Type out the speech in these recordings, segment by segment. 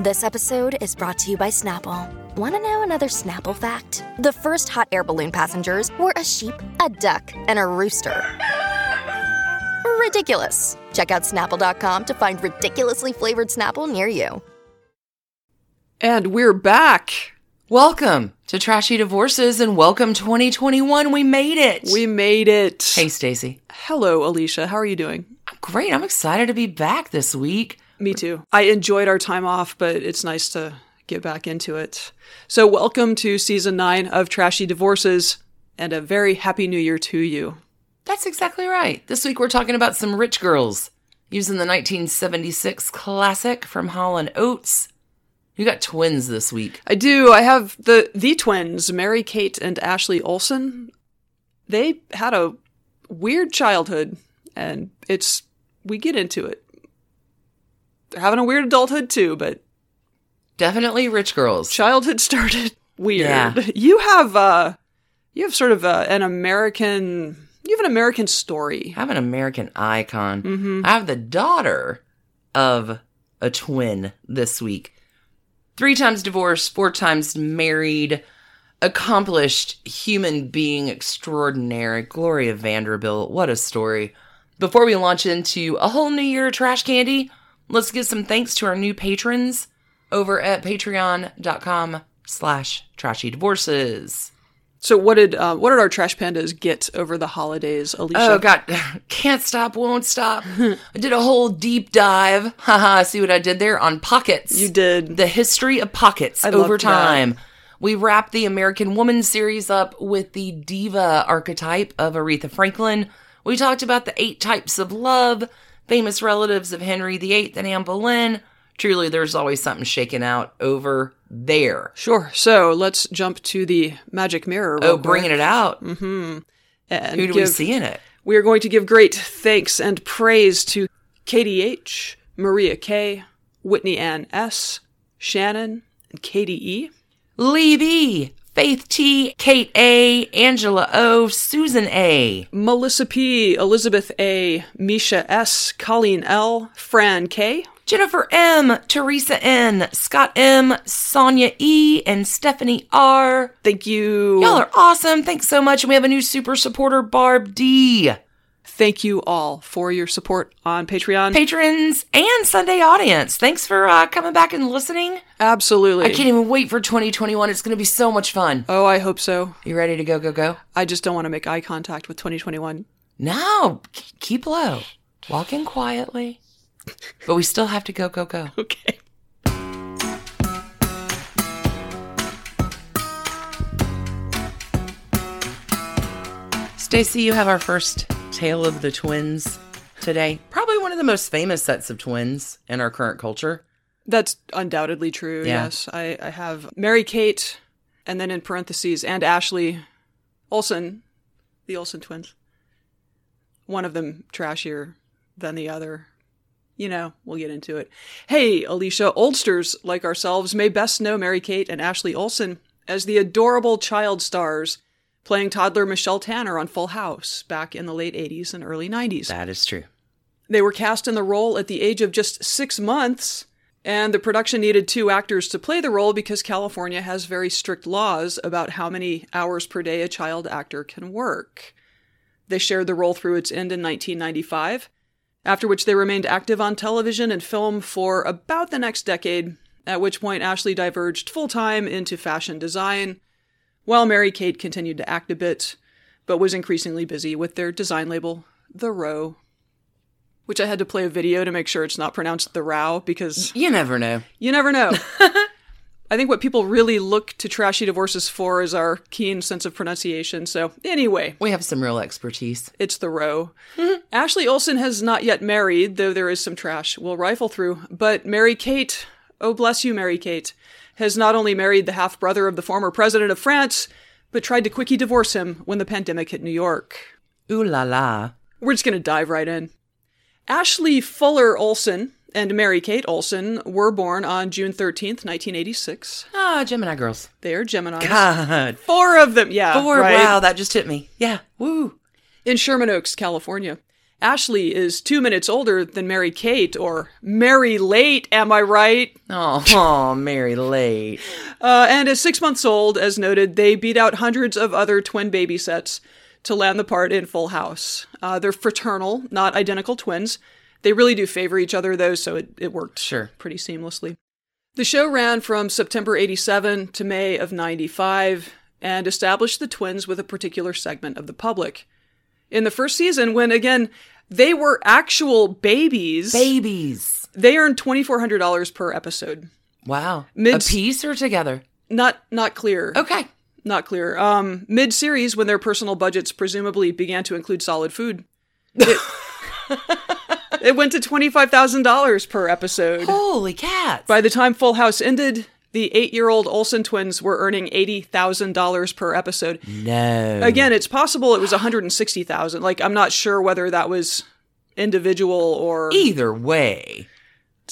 This episode is brought to you by Snapple. Want to know another Snapple fact? The first hot air balloon passengers were a sheep, a duck, and a rooster. Ridiculous. Check out snapple.com to find ridiculously flavored Snapple near you. And we're back. Welcome to Trashy Divorces and welcome 2021. We made it. We made it. Hey, Stacy. Hello, Alicia. How are you doing? Great. I'm excited to be back this week. Me too. I enjoyed our time off, but it's nice to get back into it. So, welcome to season nine of Trashy Divorces and a very happy new year to you. That's exactly right. This week we're talking about some rich girls using the 1976 classic from Hall & Oates. You got twins this week. I do. I have the the twins, Mary Kate and Ashley Olsen. They had a weird childhood, and it's we get into it. They're having a weird adulthood too, but Definitely rich girls. childhood started weird. Yeah. You have uh you have sort of a, an American you have an American story. I have an American icon. I have the daughter of a twin this week. Three times divorced, four times married, accomplished human being extraordinary. Gloria Vanderbilt. What a story. Before we launch into a whole new year of trash candy, let's give some thanks to our new patrons over at patreon.com slash trashy divorces. So what did uh, what did our trash pandas get over the holidays, Alicia? Oh god, can't stop, won't stop. I did a whole deep dive. Haha, see what I did there on pockets. You did. the history of pockets I over loved that. time. We wrapped the American Woman series up with the diva archetype of Aretha Franklin. We talked about the eight types of love, famous relatives of Henry VIII and Anne Boleyn. Truly, there's always something shaking out over there. Sure. So let's jump to the magic mirror. Oh, bringing it out. Mm-hmm. And Who do we give- see in it? We are going to give great thanks and praise to Katie H, Maria K, Whitney Ann S, Shannon, and Katie E. Lee B, Faith T, Kate A, Angela O, Susan A. Melissa P, Elizabeth A, Misha S, Colleen L, Fran K, Jennifer M, Teresa N, Scott M, Sonia E, and Stephanie R. Thank you. Y'all are awesome. Thanks so much. And we have a new super supporter, Barb D. Thank you all for your support on Patreon. Patrons and Sunday audience. Thanks for uh, coming back and listening. Absolutely. I can't even wait for 2021. It's going to be so much fun. oh, I hope so. You ready to go, go, go? I just don't want to make eye contact with 2021. No, keep low. Walk in quietly. But we still have to go, go, go. Okay. Stacy, you have our first tale of the twins today. Probably one of the most famous sets of twins in our current culture. That's undoubtedly true. Yeah. Yes, I, I have Mary Kate, and then in parentheses, and Ashley Olsen, the Olsen twins. One of them trashier than the other. You know, we'll get into it. Hey, Alicia, oldsters like ourselves may best know Mary Kate and Ashley Olsen as the adorable child stars playing toddler Michelle Tanner on Full House back in the late 80s and early 90s. That is true. They were cast in the role at the age of just six months, and the production needed two actors to play the role because California has very strict laws about how many hours per day a child actor can work. They shared the role through its end in 1995, after which they remained active on television and film for about the next decade, at which point Ashley diverged full time into fashion design, while Mary Kate continued to act a bit, but was increasingly busy with their design label, The Row which I had to play a video to make sure it's not pronounced the row because You never know. you never know. I think what people really look to trashy divorces for is our keen sense of pronunciation. So, anyway, We have some real expertise. it's the row. Ashley Olsen has not yet married, though there is some trash we'll rifle through. But Mary Kate, oh bless you, Mary Kate, has not only married the half brother of the former president of France, but tried to quickie divorce him when the pandemic hit New York. Ooh la la. We're just going to dive right in. Ashley Fuller Olsen and Mary Kate Olsen were born on June 13th, 1986. Ah, Gemini girls. They are Geminis. God. Four of them, yeah. Four. right? Wow, that just hit me. Yeah. Woo. In Sherman Oaks, California. Ashley is two minutes older than Mary Kate, or Mary Late, am I right? Oh, oh Mary Late. Uh, and at six months old, as noted, they beat out hundreds of other twin baby sets to land the part in Full House. Uh, they're fraternal, not identical twins. They really do favor each other, though, so it, it worked Sure. pretty seamlessly. The show ran from September 87 to May of 95 and established the twins with a particular segment of the public. In the first season, when again, they were actual babies, Babies. they earned $2,400 per episode. Wow. Mid- a piece or together? Not not clear. Okay. Not clear. Um, Mid series, when their personal budgets presumably began to include solid food, it, it went to twenty five thousand dollars per episode. Holy cats. By the time Full House ended, the eight year old Olsen twins were earning eighty thousand dollars per episode. no. Again, it's possible it was one hundred and sixty thousand. Like I'm not sure whether that was individual or Either way,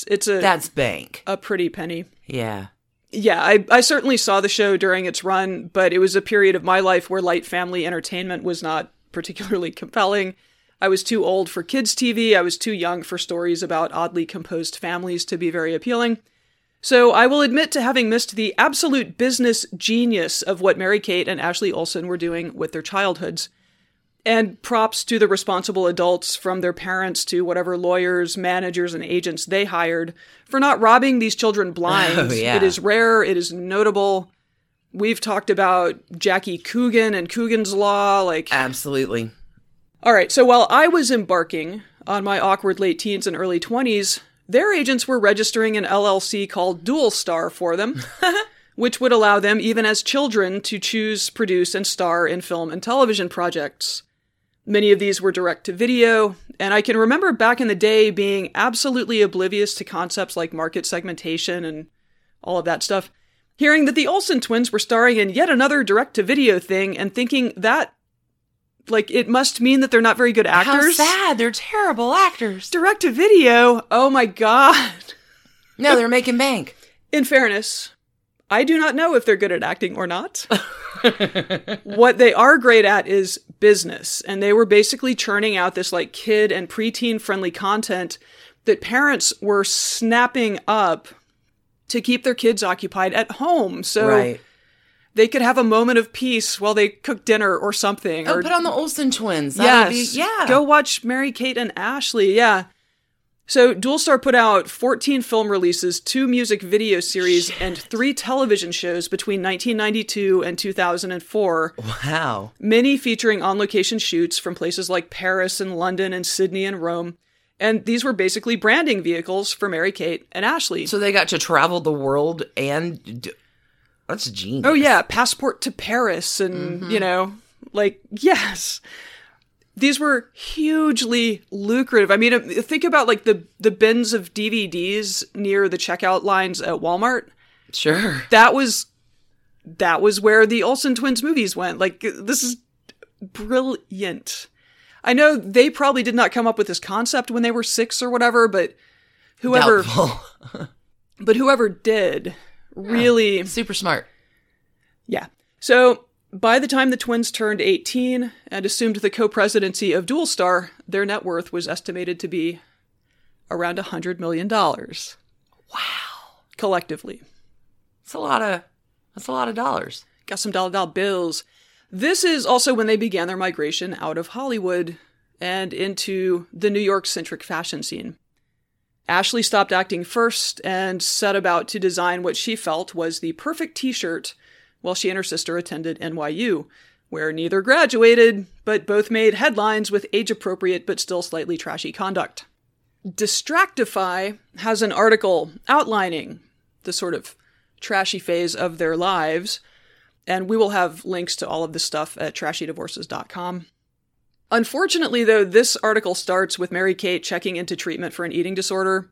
it's a that's bank. a pretty penny. Yeah. Yeah, I, I certainly saw the show during its run, but it was a period of my life where light family entertainment was not particularly compelling. I was too old for kids' TV. I was too young for stories about oddly composed families to be very appealing. So I will admit to having missed the absolute business genius of what Mary Kate and Ashley Olsen were doing with their childhoods. And props to the responsible adults from their parents to whatever lawyers, managers, and agents they hired for not robbing these children oh, blind. Oh, yeah. It is rare, it is notable. We've talked about Jackie Coogan and Coogan's Law. Like, Absolutely. all right, so while I was embarking on my awkward late teens and early 20s, their agents were registering an LLC called Dual Star for them, which would allow them, even as children, to choose, produce, and star in film and television projects. Many of these were direct to video, and I can remember back in the day being absolutely oblivious to concepts like market segmentation and all of that stuff. Hearing that the Olsen twins were starring in yet another direct to video thing and thinking that like it must mean that they're not very good actors. How sad. They're terrible actors. Direct to video. Oh my god. No, they're making bank. In fairness, I do not know if they're good at acting or not. what they are great at is business, and they were basically churning out this like kid and preteen friendly content that parents were snapping up to keep their kids occupied at home. So right. They could have a moment of peace while they cook dinner or something. Oh, or put on the Olsen twins. That'll Yes. Be, yeah. Go watch Mary Kate and Ashley. Yeah. So Dual Star put out 14 film releases, two music video series, and three television shows between 1992 and 2004, Wow. many featuring on location shoots from places like Paris and London and Sydney and Rome. And these were basically branding vehicles for Mary Kate and Ashley. So they got to travel the world and. That's genius. Oh yeah, passport to Paris and you know, like yes. These were hugely lucrative. I mean, uh, think about like the the bins of DVDs near the checkout lines at Walmart. Sure. That was that was where the Olsen twins movies went. Like this is brilliant. I know they probably did not come up with this concept when they were 6 or whatever, but whoever but whoever did really Super smart. Yeah. So by the time the twins turned 18 and assumed the co presidency of Dual Star, their net worth was estimated to be around $100 million. Wow. Collectively. That's a lot of. That's a lot of dollars. Got some dollar dollar bills. This is also when they began their migration out of Hollywood and into the New York centric fashion scene. Ashley stopped acting first and set about to design what she felt was the perfect t shirt while she and her sister attended NYU, where neither graduated, but both made headlines with age appropriate but still slightly trashy conduct. Distractify has an article outlining the sort of trashy phase of their lives, and we will have links to all of this stuff at trashydivorces.com. Unfortunately, though, this article starts with Mary Kate checking into treatment for an eating disorder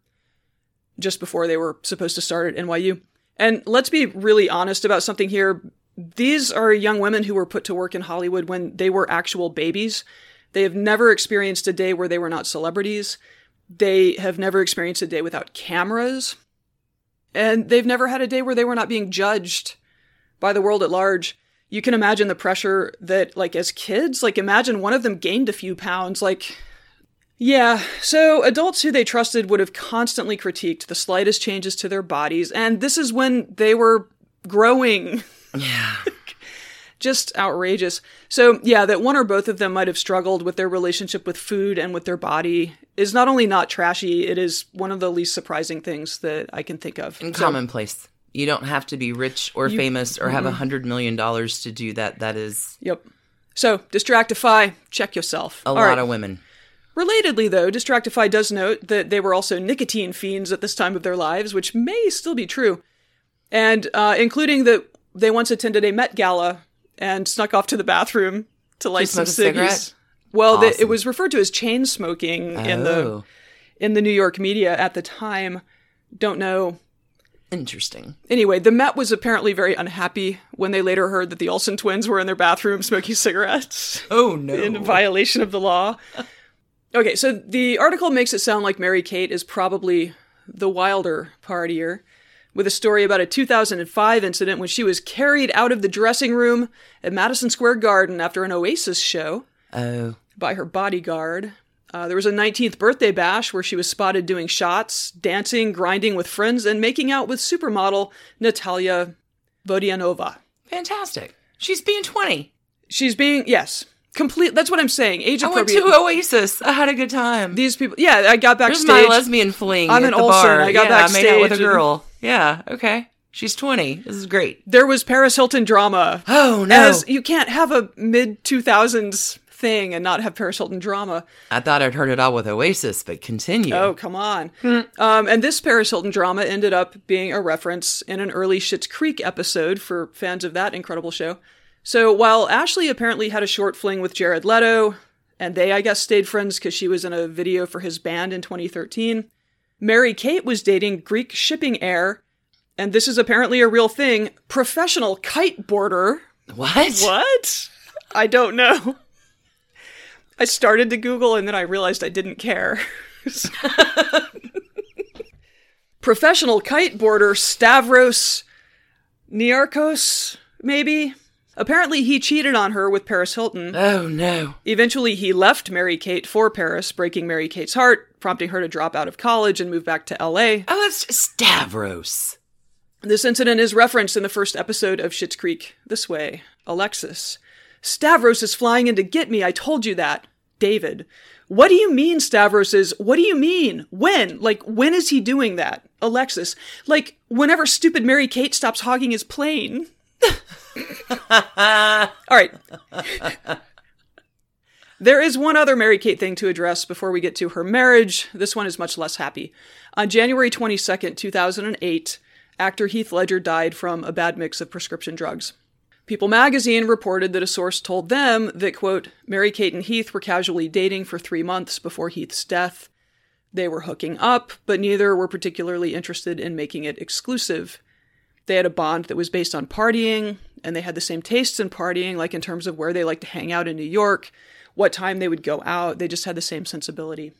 just before they were supposed to start at NYU. And let's be really honest about something here. These are young women who were put to work in Hollywood when they were actual babies. They have never experienced a day where they were not celebrities. They have never experienced a day without cameras. And they've never had a day where they were not being judged by the world at large. You can imagine the pressure that, like, as kids, like, imagine one of them gained a few pounds. Like, Yeah, so adults who they trusted would have constantly critiqued the slightest changes to their bodies, and this is when they were growing. Yeah. Just outrageous. So, yeah, that one or both of them might have struggled with their relationship with food and with their body is not only not trashy, it is one of the least surprising things that I can think of. And So- commonplace. You don't have to be rich or famous or Mm-hmm. have a hundred million dollars to do that. That is Yep. So, Distractify, check yourself. a All lot right. of women. Relatedly, though, Distractify does note that they were also nicotine fiends at this time of their lives, which may still be true. And uh, including that they once attended a Met Gala and snuck off to the bathroom to light some smoke a cigarette? ciggies. Well, the, it was referred to as chain smoking in the Oh, in the New York media at the time. Don't know. Interesting. Anyway, the Met was apparently very unhappy when they later heard that the Olsen twins were in their bathroom smoking cigarettes. Oh no. in violation of the law. Okay, so the article makes it sound like Mary Kate is probably the wilder partier, with a story about a 2005 incident when she was carried out of the dressing room at Madison Square Garden after an Oasis show oh. by her bodyguard. Uh, there was a 19th birthday bash where she was spotted doing shots, dancing, grinding with friends, and making out with supermodel Natalia Vodianova. Fantastic. She's being twenty. She's being, yes, complete. That's what I'm saying. Age appropriate. I went to Oasis. I had a good time. these people yeah i got There's backstage my lesbian fling I'm an bar. I got yeah, I made out with a backstage and- girl. Yeah. Okay. She's twenty. This is great. there was paris hilton drama Oh no. as you can't have a mid 2000s thing and not have paris hilton drama. I thought I'd heard it all with Oasis, but continue. oh come on. Um, and this paris hilton drama ended up being a reference in an early Schitt's creek episode for fans of that incredible show. So while ashley apparently had a short fling with jared leto and they i guess stayed friends because she was in a video for his band in 2013 mary kate was dating greek shipping heir and this is apparently a real thing professional kiteboarder What? what? I don't know i started to google and then i realized i didn't care professional kiteboarder stavros niarchos maybe apparently he cheated on her with paris hilton Oh no. Eventually, he left Mary Kate for Paris, breaking Mary Kate's heart, prompting her to drop out of college and move back to LA. Oh, that's Stavros. This incident is referenced in the first episode of Schitt's Creek this way Alexis. Stavros is flying in to get me. I told you that. David. What do you mean, Stavros is? What do you mean? When? Like, when is he doing that? Alexis. Like, whenever stupid Mary Kate stops hogging his plane. All right. There is one other Mary Kate thing to address before we get to her marriage. This one is much less happy. On January 22nd, 2008, actor Heath Ledger died from a bad mix of prescription drugs. People magazine reported that a source told them that, quote, Mary Kate and Heath were casually dating for three months before Heath's death. They were hooking up, but neither were particularly interested in making it exclusive. They had a bond that was based on partying, and they had the same tastes in partying, like in terms of where they like to hang out in New York, what time they would go out. They just had the same sensibility.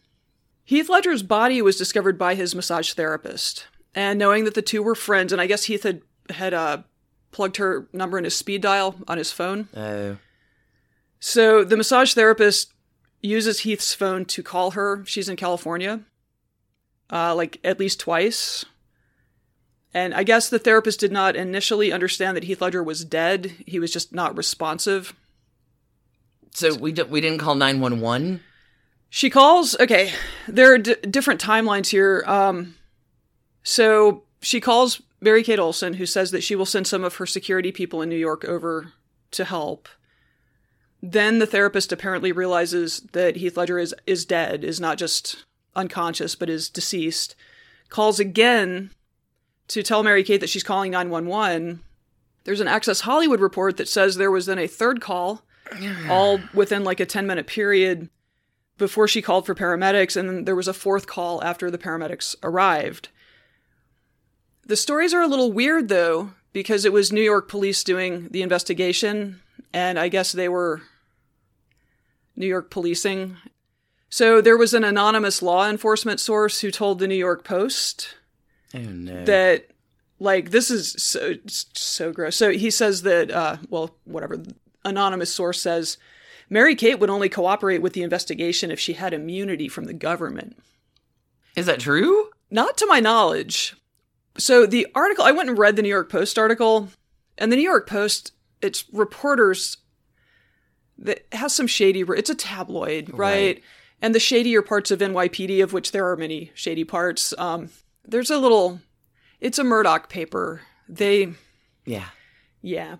Heath Ledger's body was discovered by his massage therapist, and knowing that the two were friends, and I guess Heath had had uh, plugged her number in his speed dial on his phone. Oh. So the massage therapist uses Heath's phone to call her. She's in California, uh, like at least twice. And I guess the therapist did not initially understand that Heath Ledger was dead. He was just not responsive. So we d- we didn't call nine one one. She calls. Okay, there are d- different timelines here. Um, so she calls Mary Kate Olsen, who says that she will send some of her security people in New York over to help. Then the therapist apparently realizes that Heath Ledger is is dead, is not just unconscious, but is deceased. Calls again to tell Mary Kate that she's calling 911. There's an Access Hollywood report that says there was then a third call, all within like a 10 minute period before she called for paramedics, and then there was a fourth call after the paramedics arrived. The stories are a little weird though, because it was New York police doing the investigation, and I guess they were New York policing. So there was an anonymous law enforcement source who told the New York Post Oh no. that like this is so so gross. So he says that uh well whatever anonymous source says Mary Kate would only cooperate with the investigation if she had immunity from the government. Is that true? Not to my knowledge. So the article, I went and read the New York Post article, and the New York Post, its reporters that has some shady, it's a tabloid, right? Right. And the shadier parts of NYPD, of which there are many shady parts, um, there's a little, it's a Murdoch paper. They, Yeah. yeah.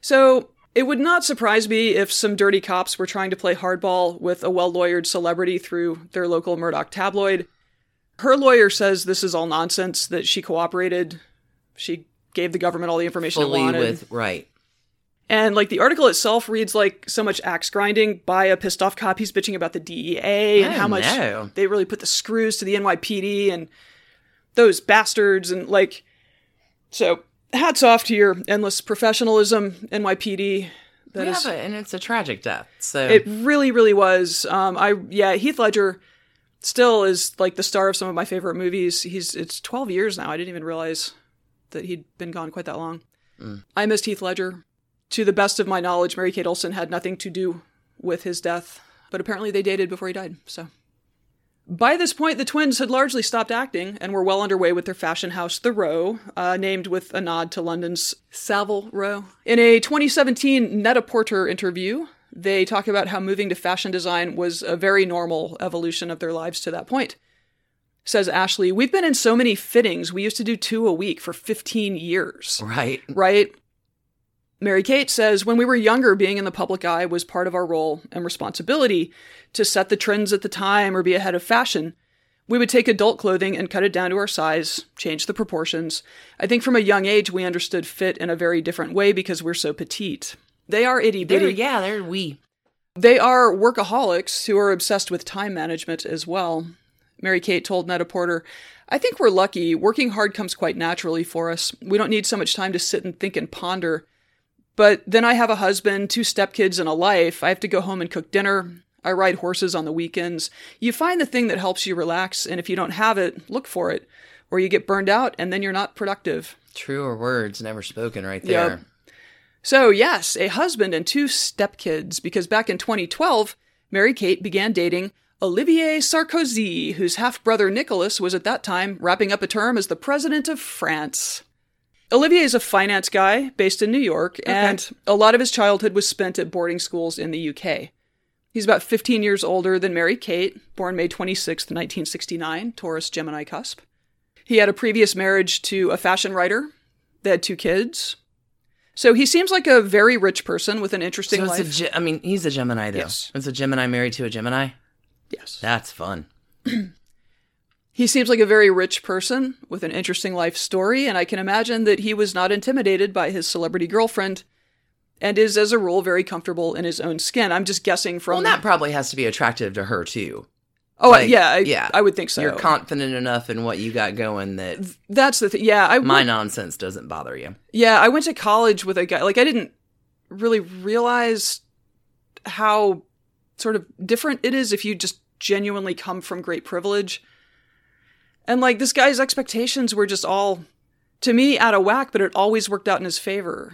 So it would not surprise me if some dirty cops were trying to play hardball with a well lawyered celebrity through their local Murdoch tabloid. Her lawyer says this is all nonsense, that she cooperated. She gave the government all the information it Fully wanted. with right. And like the article itself reads like so much axe grinding by a pissed off cop. He's bitching about the DEA and how much know. they really put the screws to the NYPD and those bastards and like so hats off to your endless professionalism, NYPD. That We is have it, and it's a tragic death. So it really, really was. Um I yeah, Heath Ledger still is like the star of some of my favorite movies. He's it's twelve years now. I didn't even realize that he'd been gone quite that long. I missed Heath Ledger. To the best of my knowledge, Mary Kate Olsen had nothing to do with his death, but apparently they dated before he died, so. By this point, the twins had largely stopped acting and were well underway with their fashion house, The Row, uh, named with a nod to London's Savile Row. In a 2017 Net-a-Porter interview, they talk about how moving to fashion design was a very normal evolution of their lives to that point. Says Ashley, We've been in so many fittings, we used to do two a week for 15 years right. right? Mary Kate says, when we were younger, being in the public eye was part of our role and responsibility to set the trends at the time or be ahead of fashion. We would take adult clothing and cut it down to our size, change the proportions. I think from a young age, we understood fit in a very different way because we're so petite. They are itty bitty. yeah, they're we. They are workaholics who are obsessed with time management as well. Mary Kate told Net-a-Porter, I think we're lucky. Working hard comes quite naturally for us. We don't need so much time to sit and think and ponder. But then I have a husband, two stepkids, and a life. I have to go home and cook dinner. I ride horses on the weekends. You find the thing that helps you relax, and if you don't have it, look for it. Or you get burned out, and then you're not productive. Truer words never spoken right Yep. So, yes, a husband and two stepkids, because back in 2012, Mary Kate began dating Olivier Sarkozy, whose half brother Nicholas was at that time wrapping up a term as the president of France. Olivier is a finance guy based in New York, and a lot of his childhood was spent at boarding schools in the UK. He's about 15 years older than Mary Kate, born May 26, 1969, Taurus Gemini cusp. He had a previous marriage to a fashion writer. They had two kids. So he seems like a very rich person with an interesting So life. Ge- I mean, he's a Gemini though. Yes. It's a Gemini married to a Gemini. yes. That's fun. He seems like a very rich person with an interesting life story, and I can imagine that he was not intimidated by his celebrity girlfriend and is, as a rule, very comfortable in his own skin. I'm just guessing from. Well, that probably has to be attractive to her too. Oh, like, yeah, I, yeah. I would think so. You're confident enough in what you got going that That's the thing. Yeah, I my went, nonsense doesn't bother you. yeah, I went to college with a guy. Like, I didn't really realize how sort of different it is if you just genuinely come from great privilege. And like this guy's expectations were just all to me out of whack, but it always worked out in his favor.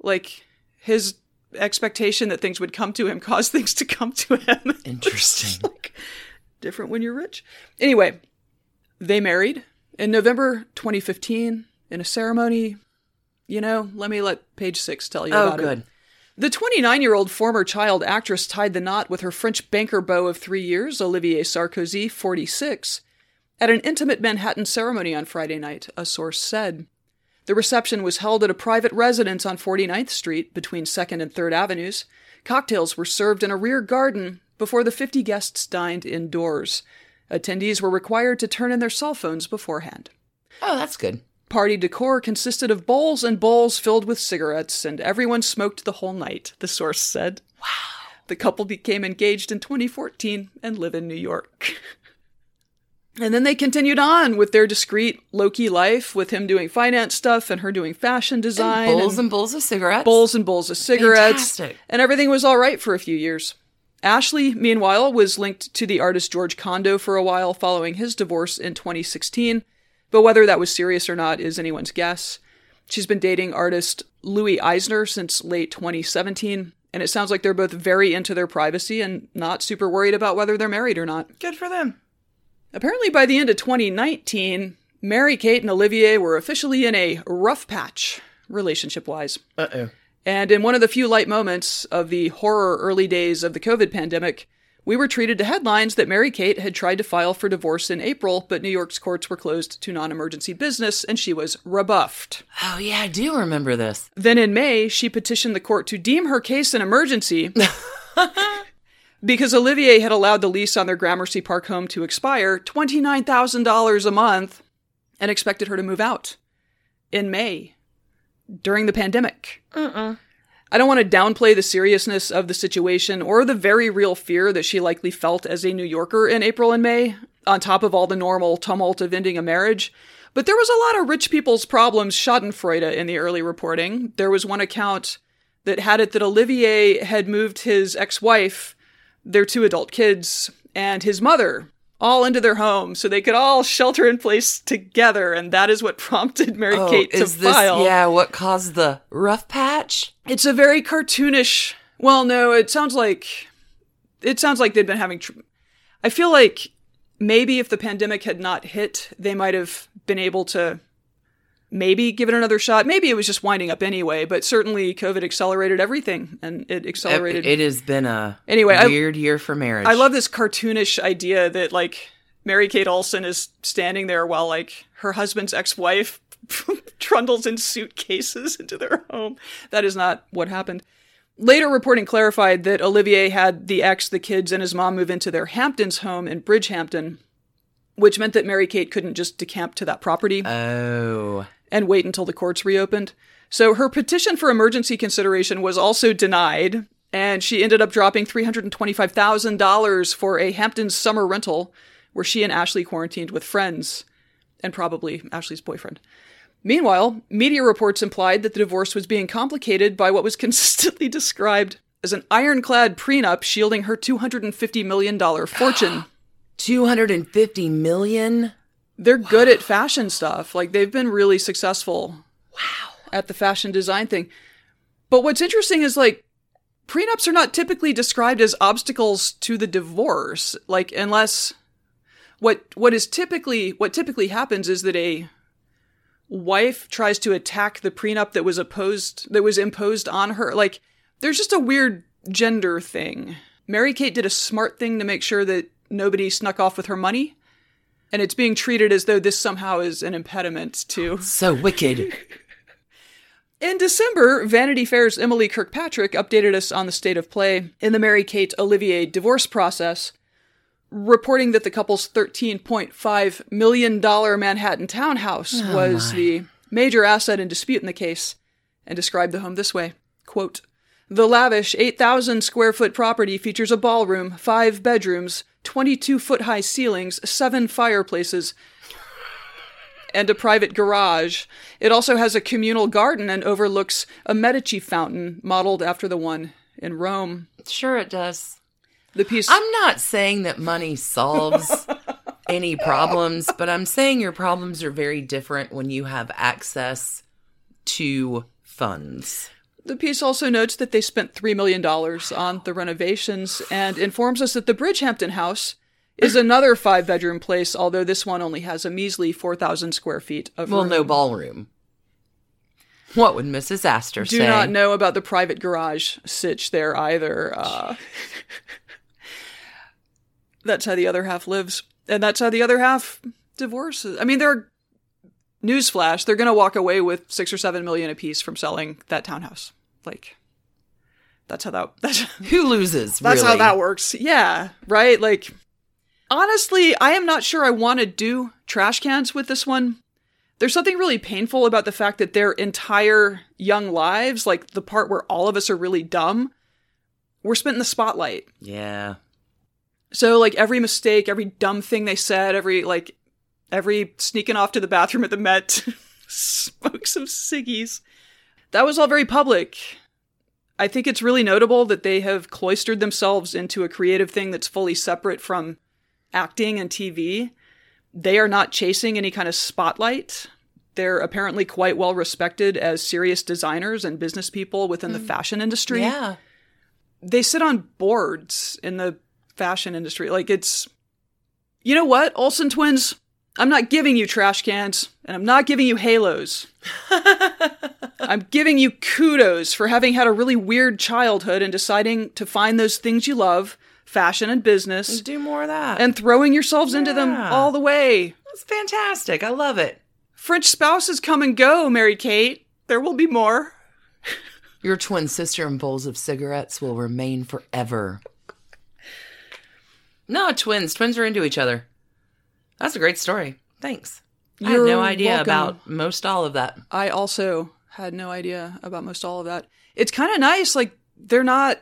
Like his expectation that things would come to him caused things to come to him. Interesting. like different when you're rich. Anyway, they married in November 2015 in a ceremony. You know, let me let page six tell you oh, about it. The 29 year old former child actress tied the knot with her French banker beau of three years, Olivier Sarkozy, 46, at an intimate Manhattan ceremony on Friday night, a source said. The reception was held at a private residence on 49th Street between 2nd and 3rd Avenues. Cocktails were served in a rear garden before the 50 guests dined indoors. Attendees were required to turn in their cell phones beforehand. Oh, that's good. Party decor consisted of bowls and bowls filled with cigarettes, and everyone smoked the whole night, the source said. Wow. The couple became engaged in 2014 and live in New York. and then they continued on with their discreet, low key life, with him doing finance stuff and her doing fashion design. And bowls and and bowls of cigarettes. bowls and bowls of cigarettes. Fantastic. And everything was all right for a few years. Ashley, meanwhile, was linked to the artist George Condo for a while following his divorce in 2016, but whether that was serious or not is anyone's guess. She's been dating artist Louis Eisner since late 2017, And it sounds like they're both very into their privacy and not super worried about whether they're married or not. Good for them. Apparently, by the end of 2019, Mary Kate and Olivier were officially in a rough patch, relationship wise. Uh oh. And in one of the few light moments of the horror early days of the COVID pandemic, we were treated to headlines that Mary Kate had tried to file for divorce in April, but New York's courts were closed to non emergency business and she was rebuffed. Oh, yeah, I do remember this. Then in May, she petitioned the court to deem her case an emergency because Olivier had allowed the lease on their Gramercy Park home to expire $29,000 a month and expected her to move out in May during the pandemic. I don't want to downplay the seriousness of the situation or the very real fear that she likely felt as a New Yorker in April and May, on top of all the normal tumult of ending a marriage. But there was a lot of rich people's problems schadenfreude in the early reporting. There was one account that had it that Olivier had moved his ex-wife, their two adult kids, and his mother all into their home so they could all shelter in place together, and that is what prompted Mary Oh, Kate to is this, file. yeah, what caused the rough patch? It's a very cartoonish. Well, no, it sounds like it sounds like they'd been having. Tr- I feel like maybe if the pandemic had not hit, they might have been able to maybe give it another shot. Maybe it was just winding up anyway, but certainly COVID accelerated everything, and it accelerated. It has been a Anyway, I- weird year for marriage. I love this cartoonish idea that like Mary Kate Olsen is standing there while like her husband's ex-wife trundles in suitcases into their home. That is not what happened. Later reporting clarified that Olivier had the ex, the kids, and his mom move into their Hamptons home in Bridgehampton, which meant that Mary Kate couldn't just decamp to that property Oh. And wait until the courts reopened. So her petition for emergency consideration was also denied, and she ended up dropping $325,000 for a Hamptons summer rental where she and Ashley quarantined with friends and probably Ashley's boyfriend. Meanwhile, media reports implied that the divorce was being complicated by what was consistently described as an ironclad prenup shielding her $250 million fortune. 250 million? They're good at fashion stuff. Like they've been really successful. Wow. At the fashion design thing. But what's interesting is like prenups are not typically described as obstacles to the divorce. Like unless what what is typically what typically happens is that a wife tries to attack the prenup that was opposed that was imposed on her. Like there's just a weird gender thing. Mary Kate did a smart thing to make sure that nobody snuck off with her money and it's being treated as though this somehow is an impediment to. So wicked. In December, Vanity Fair's Emily Kirkpatrick updated us on the state of play in the Mary Kate Olivier divorce process, reporting that the couple's $13.5 million Manhattan townhouse oh, was the major asset in dispute in the case, and described the home this way quote, The lavish 8,000 square foot property features a ballroom, five bedrooms, 22 foot high ceilings, seven fireplaces, and a private garage. It also has a communal garden and overlooks a Medici fountain modeled after the one in Rome. Sure, it does. The piece I'm not saying that money solves any problems, but I'm saying your problems are very different when you have access to funds. The piece also notes that they spent 3 million dollars on the renovations and informs us that the Bridgehampton house is another five-bedroom place, although this one only has a measly 4,000 square feet of Well, room. no ballroom. What would Mrs. Astor do say? Do not know about the private garage sitch there either. Uh, that's how the other half lives, and that's how the other half divorces. I mean, they're newsflash. They're gonna walk away with six or seven million apiece from selling that townhouse. Like, that's how that. That's Who loses? that's how that works. Yeah, right. Like, honestly, I am not sure I want to do trash cans with this one. There's something really painful about the fact that their entire young lives, like the part where all of us are really dumb, were spent in the spotlight. Yeah. So, like, every mistake, every dumb thing they said, every, like, every sneaking off to the bathroom at the Met, smoke some ciggies, that was all very public. I think it's really notable that they have cloistered themselves into a creative thing that's fully separate from acting and TV. They are not chasing any kind of spotlight. They're apparently quite well respected as serious designers and business people within the hmm. fashion industry. Yeah. they sit on boards in the fashion industry. Like it's, you know what, Olsen twins, I'm not giving you trash cans and I'm not giving you halos. I'm giving you kudos for having had a really weird childhood and deciding to find those things you love, fashion and business, And Do more of that. and throwing yourselves into them all the way. That's fantastic. I love it. French spouses come and go, Mary Kate. There will be more. Your twin sister and bowls of cigarettes will remain forever. No, twins. Twins are into each other. That's a great story. Thanks. I had no idea welcome. about most all of that. I also had no idea about most all of that. It's kind of nice. Like, they're not.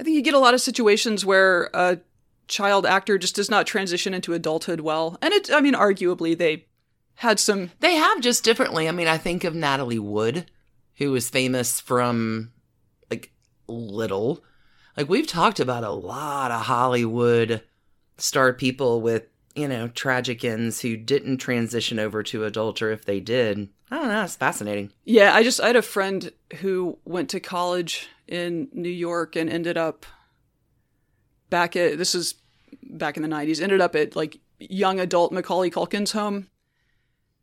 I think you get a lot of situations where a child actor just does not transition into adulthood well. And it, I mean, arguably, they had some. They have just differently. I mean, I think of Natalie Wood, who was famous from like little. Like we've talked about a lot of Hollywood star people with, you know, tragic ends who didn't transition over to adult or if they did. I don't know, it's fascinating. Yeah, I just. I had a friend who went to college in New York and ended up back at. This is back in the 90s. Ended up at like young adult Macaulay Culkin's home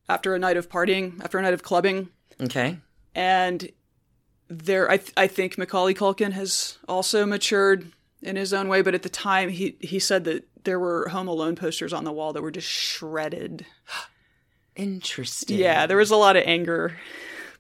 after a night of partying, after a night of clubbing. Okay. and there I, th- I think macaulay culkin has also matured in his own way but at the time he, he said that there were home alone posters on the wall that were just shredded Interesting. yeah there was a lot of anger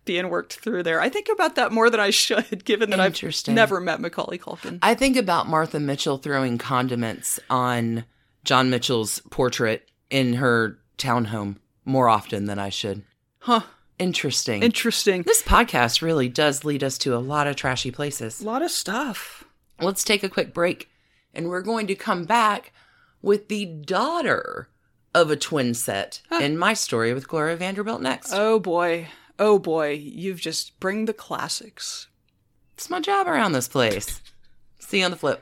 being worked through there i think about that more than i should given that i've never met macaulay culkin I think about Martha Mitchell throwing condiments on John Mitchell's portrait in her townhome more often than I should. huh Interesting. interesting this podcast really does lead us to a lot of trashy places. a lot of stuff Let's take a quick break, and we're going to come back with the daughter of a twin set in my story with Gloria Vanderbilt next. oh boy oh boy you've just bring the classics it's my job around this place. See you on the flip.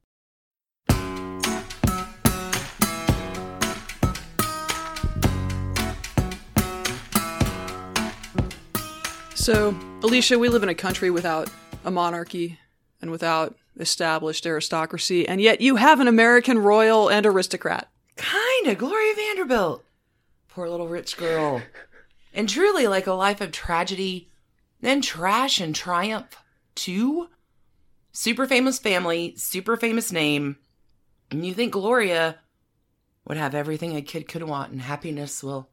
So, Alicia, we live in a country without a monarchy and without established aristocracy, and yet you have an American royal and aristocrat. Kinda, Gloria Vanderbilt. Poor little rich girl. and truly like a life of tragedy, then trash and triumph, too. Super famous family, super famous name. And you think Gloria would have everything a kid could want and happiness will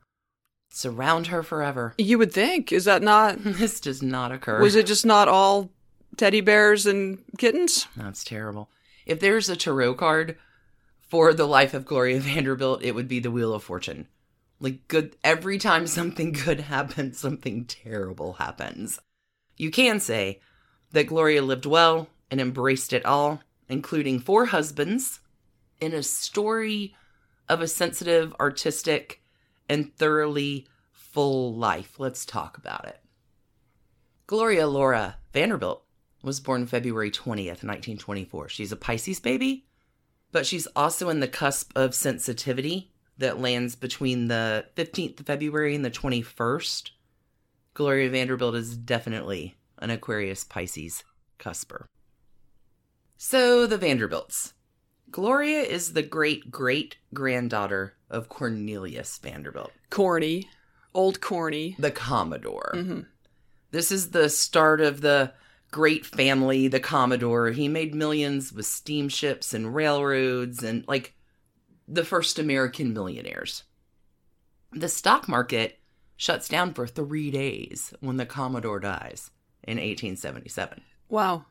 surround her forever. You would think, is that not? This does not occur. Was it just not all teddy bears and kittens? That's terrible. If there's a tarot card for the life of Gloria Vanderbilt, it would be the Wheel of Fortune. Like good every time something good happens, something terrible happens. You can say that Gloria lived well and embraced it all, including four husbands, in a story of a sensitive, artistic, and thoroughly full life. Let's talk about it. Gloria Laura Vanderbilt was born February 20th, 1924. She's a Pisces baby, but she's also in the cusp of sensitivity that lands between the 15th of February and the 21st. Gloria Vanderbilt is definitely an Aquarius Pisces cusper. So, the Vanderbilts. Gloria is the great great granddaughter of Cornelius Vanderbilt, Corny. Old corny. the Commodore. hmm This is the start of the great family, the Commodore. He made millions with steamships and railroads and like the first American millionaires. The stock market shuts down for three days when the Commodore dies in 1877. Wow.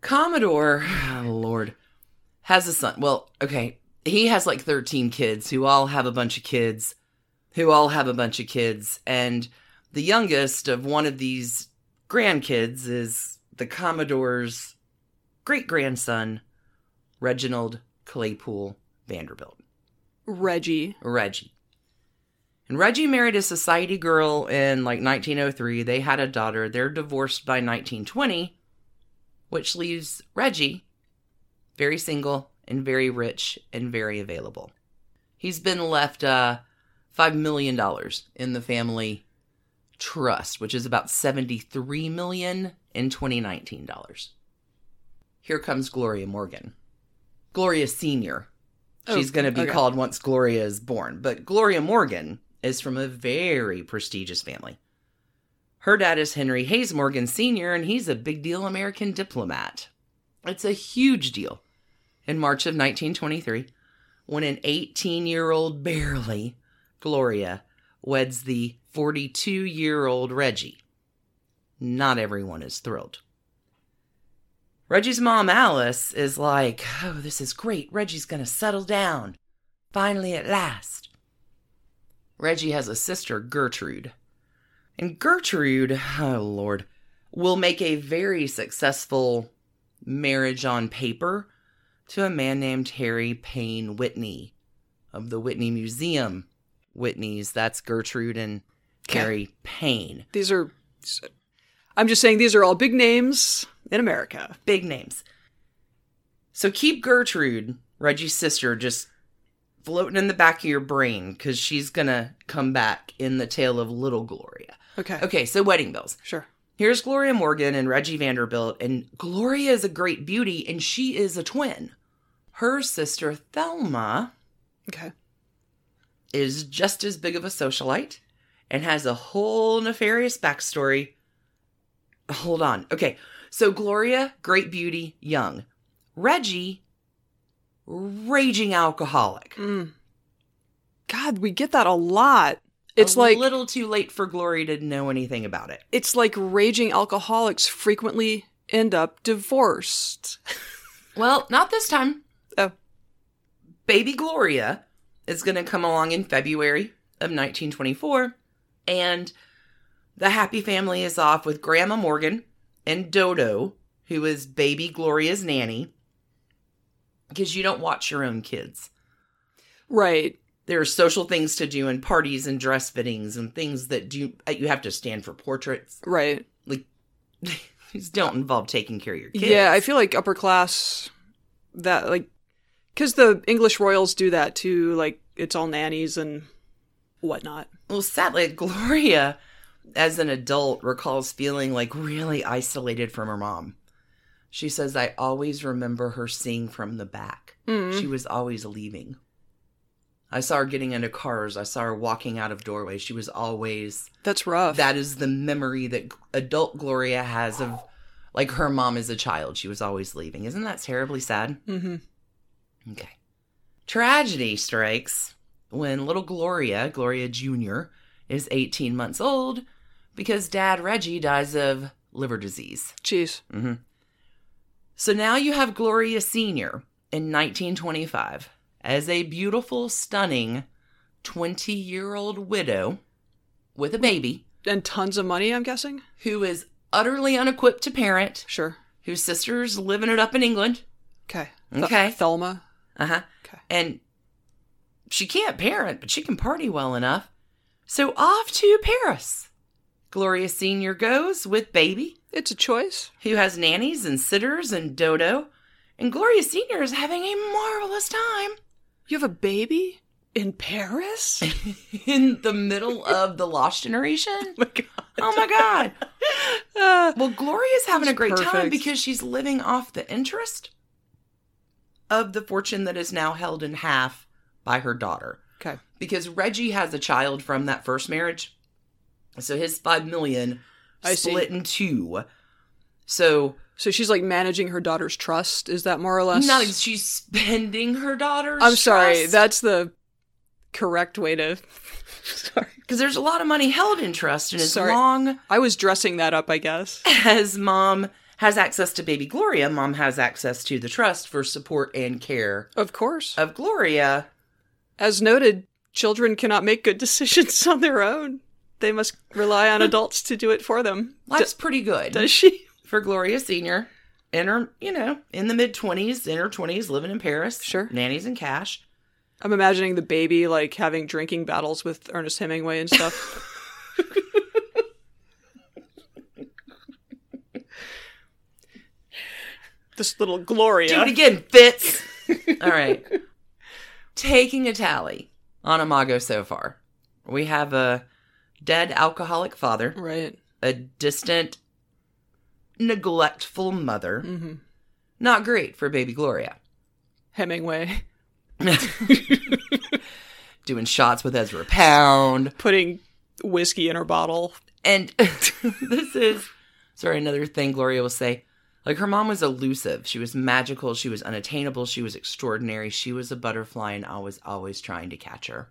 Commodore, oh Lord, has a son. Well, okay, he has like 13 kids who all have a bunch of kids, who all have a bunch of kids. And the youngest of one of these grandkids is the Commodore's great grandson, Reginald Claypoole Vanderbilt. Reggie. Reggie. And Reggie married a society girl in like 1903. They had a daughter. They're divorced by 1920, which leaves Reggie very single and very rich and very available. He's been left uh, $5 million in the family trust, which is about 73 million in 2019 dollars. Here comes Gloria Morgan. Gloria Senior. She's Oh, going to be okay. called once Gloria is born, but Gloria Morgan is from a very prestigious family. Her dad is Henry Hays Morgan Sr., and he's a big deal American diplomat. It's a huge deal. In March of 1923, when an 18 year old barely, Gloria, weds the 42 year old Reggie. Not everyone is thrilled. Reggie's mom, Alice, is like, Oh, this is great. Reggie's going to settle down. Finally, at last. Reggie has a sister, Gertrude. And Gertrude, oh Lord, will make a very successful marriage on paper to a man named Harry Payne Whitney of the Whitney Museum. Whitney's, that's Gertrude and Harry Payne. These are. I'm just saying these are all big names in America. Big names. So keep Gertrude, Reggie's sister, just floating in the back of your brain because she's gonna come back in the tale of little Gloria. Okay. Okay, so wedding bells. Sure. Here's Gloria Morgan and Reggie Vanderbilt, and Gloria is a great beauty, and she is a twin. Her sister Thelma Okay. is just as big of a socialite and has a whole nefarious backstory. Hold on. Okay, so Gloria, great beauty, young. Reggie, raging alcoholic. Mm. God, we get that a lot. It's a like a little too late for Gloria to know anything about it. it's like raging alcoholics frequently end up divorced. Well, not this time. Baby Gloria is going to come along in February of 1924, and the happy family is off with Grandma Morgan and Dodo, who is baby Gloria's nanny, because you don't watch your own kids. Right. There are social things to do and parties and dress fittings and things that do you have to stand for portraits. Right. Like these don't involve taking care of your kids. Yeah, I feel like upper class that like cuz the English royals do that too, like it's all nannies and whatnot. Well, sadly, Gloria, as an adult, recalls feeling like really isolated from her mom. She says, I always remember her seeing from the back. Mm. She was always leaving. I saw her getting into cars. I saw her walking out of doorways. She was always. That's rough. That is the memory that adult Gloria has of like her mom as a child. She was always leaving. Isn't that terribly sad? Mhm. Okay. Tragedy strikes when little Gloria, Gloria Jr., is 18 months old because dad Reggie dies of liver disease. Jeez. Mm-hmm. So now you have Gloria Sr. in 1925 as a beautiful, stunning 20 year old widow with a baby And tons of money, I'm guessing? who is utterly unequipped to parent, Sure. whose sister's living it up in England. Okay. Th- Okay. Thelma. Uh huh. Okay. And she can't parent, but she can party well enough. So off to Paris. Gloria Sr. goes with baby, It's a choice. who has nannies and sitters and Dodo. And Gloria Sr. is having a marvelous time You have a baby in Paris? in the middle of the Lost Generation. Oh my God. Oh my God. Ah, Well, Gloria's having a great time because she's living off the interest of the fortune that is now held in half by her daughter. okay. Because Reggie has a child from that first marriage. So his five million I see. split in two. So So she's like managing her daughter's trust. Is that more or less? not she's spending her daughter's I'm sorry. trust. That's the correct way to. sorry. because there's a lot of money held in trust, and as Sorry. long I was dressing that up, I guess. as mom has access to baby Gloria, mom has access to the trust for support and care Of course. of Gloria. As noted, children cannot make good decisions on their own. They must rely on adults to do it for them. Life's pretty good Does she? for Gloria Senior. In her, you know, in the mid twenties, in her twenties, living in Paris. Sure. nannies and cash. I'm imagining the baby like having drinking battles with Ernest Hemingway and stuff. this little Gloria. Do it again, Fitz. All right. Taking a tally on Imago so far. We have a dead alcoholic father, Right. a distant, neglectful mother. Mm-hmm. Not great for baby Gloria. Hemingway Doing shots with Ezra Pound. putting whiskey in her bottle. And this is, sorry, another thing Gloria will say. Like her mom was elusive. She was magical. She was unattainable. She was extraordinary. She was a butterfly, and I was always trying to catch her.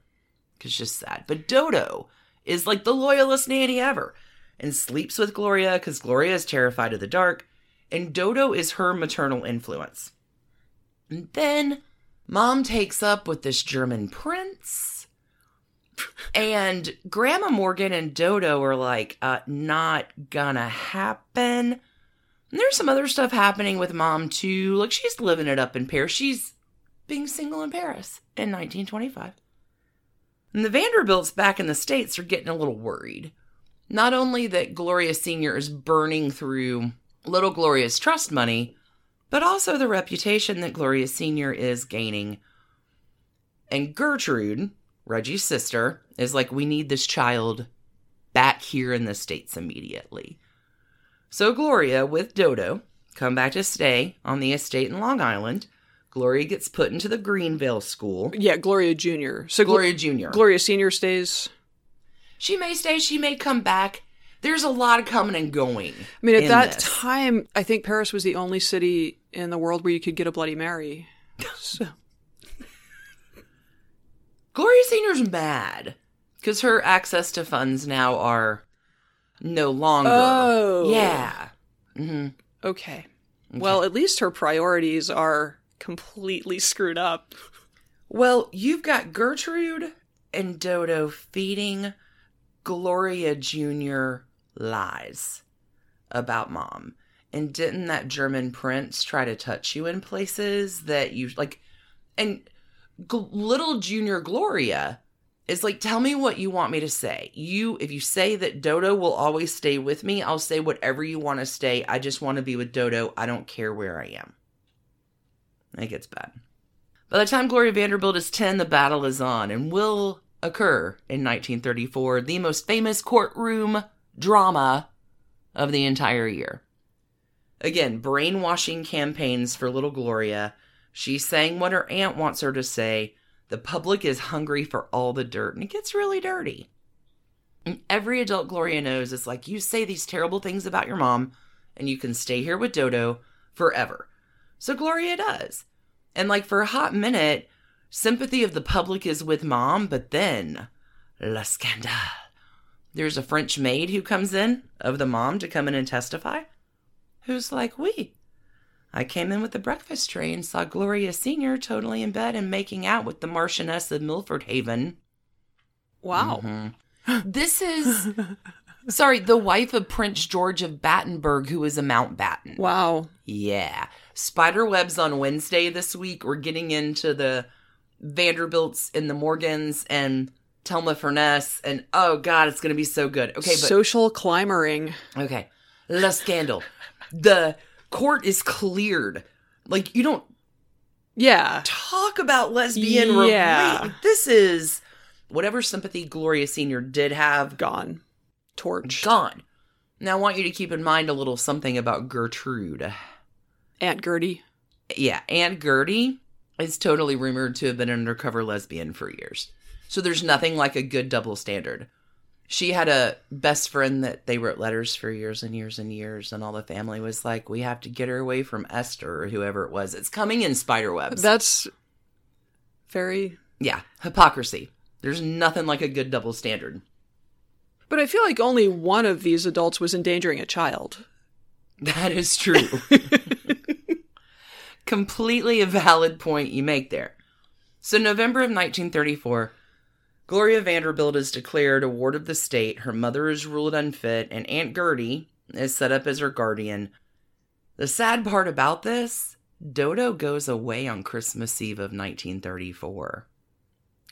Cause just sad. But Dodo is like the loyalest nanny ever, and sleeps with Gloria because Gloria is terrified of the dark, and Dodo is her maternal influence. And then mom takes up with this German prince. And Grandma Morgan and Dodo are like, uh, not gonna happen. And there's some other stuff happening with mom too. Like she's living it up in Paris. She's being single in Paris in 1925. And the Vanderbilts back in the States are getting a little worried. Not only that Gloria Sr. is burning through little Gloria's trust money, but also the reputation that Gloria Sr. is gaining. And Gertrude, Reggie's sister, is like, we need this child back here in the States immediately. So Gloria, with Dodo, come back to stay on the estate in Long Island. Gloria gets put into the Greenvale School. Yeah, Gloria Jr. So Glo- Gloria Jr. Gloria Senior stays. she may stay, she may come back. There's a lot of coming and going. I mean, at that this. time, I think Paris was the only city in the world where you could get a Bloody Mary. So, Gloria Senior's mad because her access to funds now are no longer. Oh. yeah. hmm okay. Well, at least her priorities are completely screwed up. Well, you've got Gertrude and Dodo feeding Gloria Jr. lies about mom. And didn't that German prince try to touch you in places that you like? And G- little Junior Gloria is like, tell me what you want me to say. You, if you say that Dodo will always stay with me, I'll say whatever you want to stay. I just want to be with Dodo. I don't care where I am. It gets bad. By the time Gloria Vanderbilt is 10, the battle is on and will occur in 1934, the most famous courtroom drama of the entire year. Again, brainwashing campaigns for little Gloria. She's saying what her aunt wants her to say. The public is hungry for all the dirt, and it gets really dirty. And every adult Gloria knows is like, you say these terrible things about your mom, and you can stay here with Dodo forever. So Gloria does. And like for a hot minute, sympathy of the public is with mom, but then la scandale. There's a French maid who comes in of the mom to come in and testify, who's like, we. I came in with the breakfast tray and saw Gloria Senior totally in bed and making out with the Marchioness of Milford Haven. Wow. Mm-hmm. This is, sorry, the wife of Prince George of Battenberg, who is a Mountbatten. Wow. Yeah. Spider webs on Wednesday this week. We're getting into the Vanderbilts and the Morgans and Thelma Furness. And oh, God, it's going to be so good. Okay, but Social climbering. okay. The scandal. The court is cleared. Like you don't Yeah. talk about lesbian Yeah. rela- This is whatever sympathy Gloria Senior did have Gone. Torch. gone. Now I want you to keep in mind a little something about Gertrude. Aunt Gertie. Yeah, Aunt Gertie is totally rumored to have been an undercover lesbian for years. So there's nothing like a good double standard. She had a best friend that they wrote letters for years and years and years, and all the family was like, "We have to get her away from Esther or whoever it was." It's coming in spiderwebs. That's very. yeah, hypocrisy. There's nothing like a good double standard. But I feel like only one of these adults was endangering a child. That is true. Completely a valid point you make there. So, November of 1934, Gloria Vanderbilt is declared a ward of the state. Her mother is ruled unfit, and Aunt Gertie is set up as her guardian. The sad part about this Dodo goes away on Christmas Eve of 1934.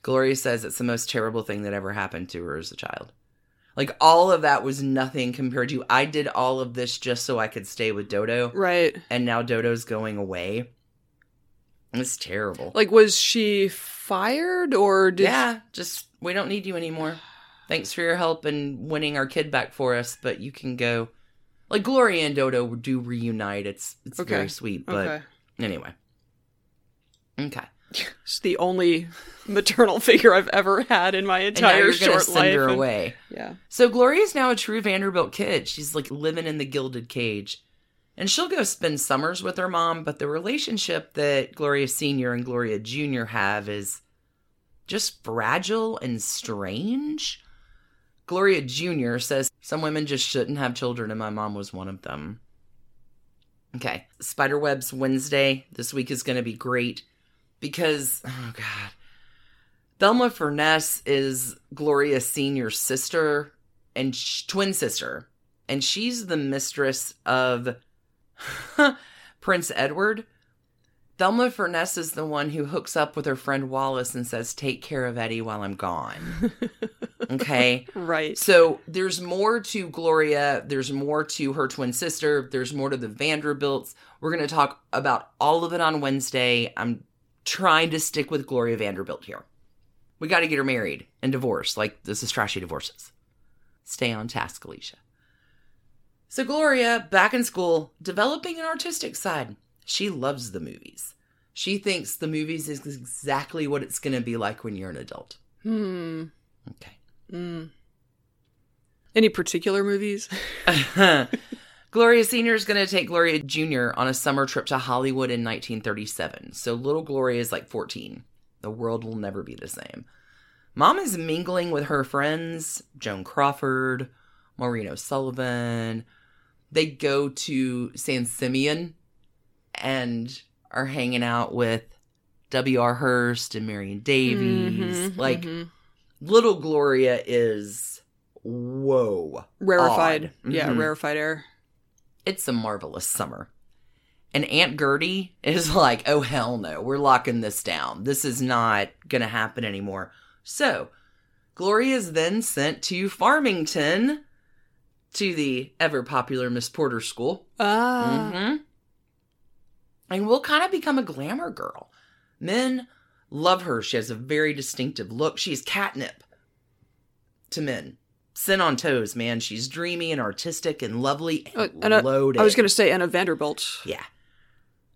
Gloria says it's the most terrible thing that ever happened to her as a child. Like, all of that was nothing compared to I did all of this just so I could stay with Dodo Right. and now Dodo's going away. It's terrible. Like, was she fired or did. yeah, just we don't need you anymore. Thanks for your help in winning our kid back for us, but you can go. Like Gloria and Dodo do reunite. It's it's Okay. very sweet, but Okay. anyway. Okay. It's the only maternal figure I've ever had in my entire short send life. her and- away. Yeah. So Gloria's now a true Vanderbilt kid. She's like living in the gilded cage. And she'll go spend summers with her mom, but the relationship that Gloria Sr. and Gloria Jr. have is just fragile and strange. Gloria Jr. says some women just shouldn't have children, and my mom was one of them. Okay, Spiderwebs Wednesday this week is going to be great because, oh God, Thelma Furness is Gloria Senior's sister and sh- twin sister, and she's the mistress of Prince Edward. Thelma Furness is the one who hooks up with her friend Wallace and says, "Take care of Eddie while I'm gone." okay. Right. So there's more to Gloria. There's more to her twin sister. There's more to the Vanderbilts. We're going to talk about all of it on Wednesday. I'm trying to stick with Gloria Vanderbilt here. We got to get her married and divorced, like this is trashy divorces. Stay on task, Alicia. So Gloria, back in school, developing an artistic side. She loves the movies. She thinks the movies is exactly what it's going to be like when you're an adult. Hmm. Okay. Any particular movies? Gloria Sr. is going to take Gloria Jr. on a summer trip to Hollywood in 1937. So little Gloria is like 14. The world will never be the same. Mom is mingling with her friends, Joan Crawford, Maureen O'Sullivan. They go to San Simeon and are hanging out with W.R. Hearst and Marion Davies. like, little Gloria is whoa. Rarefied. odd. Yeah, rarefied air. It's a marvelous summer. And Aunt Gertie is like, oh, hell no, we're locking this down. This is not going to happen anymore. So, Gloria is then sent to Farmington to the ever popular Miss Porter School. Ah. hmm And will kind of become a glamour girl. Men love her. She has a very distinctive look. She's catnip to men. Sin on toes, man. She's dreamy and artistic and lovely and, Uh, and uh, loaded. I was going to say Anna Vanderbilt. Yeah.